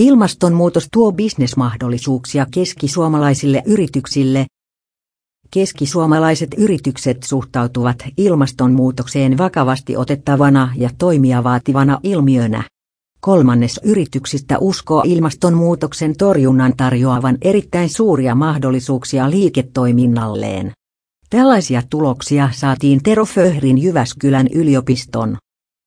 Ilmastonmuutos tuo bisnesmahdollisuuksia keskisuomalaisille yrityksille. Keskisuomalaiset yritykset suhtautuvat ilmastonmuutokseen vakavasti otettavana ja toimia vaativana ilmiönä. Kolmannes yrityksistä uskoo ilmastonmuutoksen torjunnan tarjoavan erittäin suuria mahdollisuuksia liiketoiminnalleen. Tällaisia tuloksia saatiin Tero Föhrin Jyväskylän yliopiston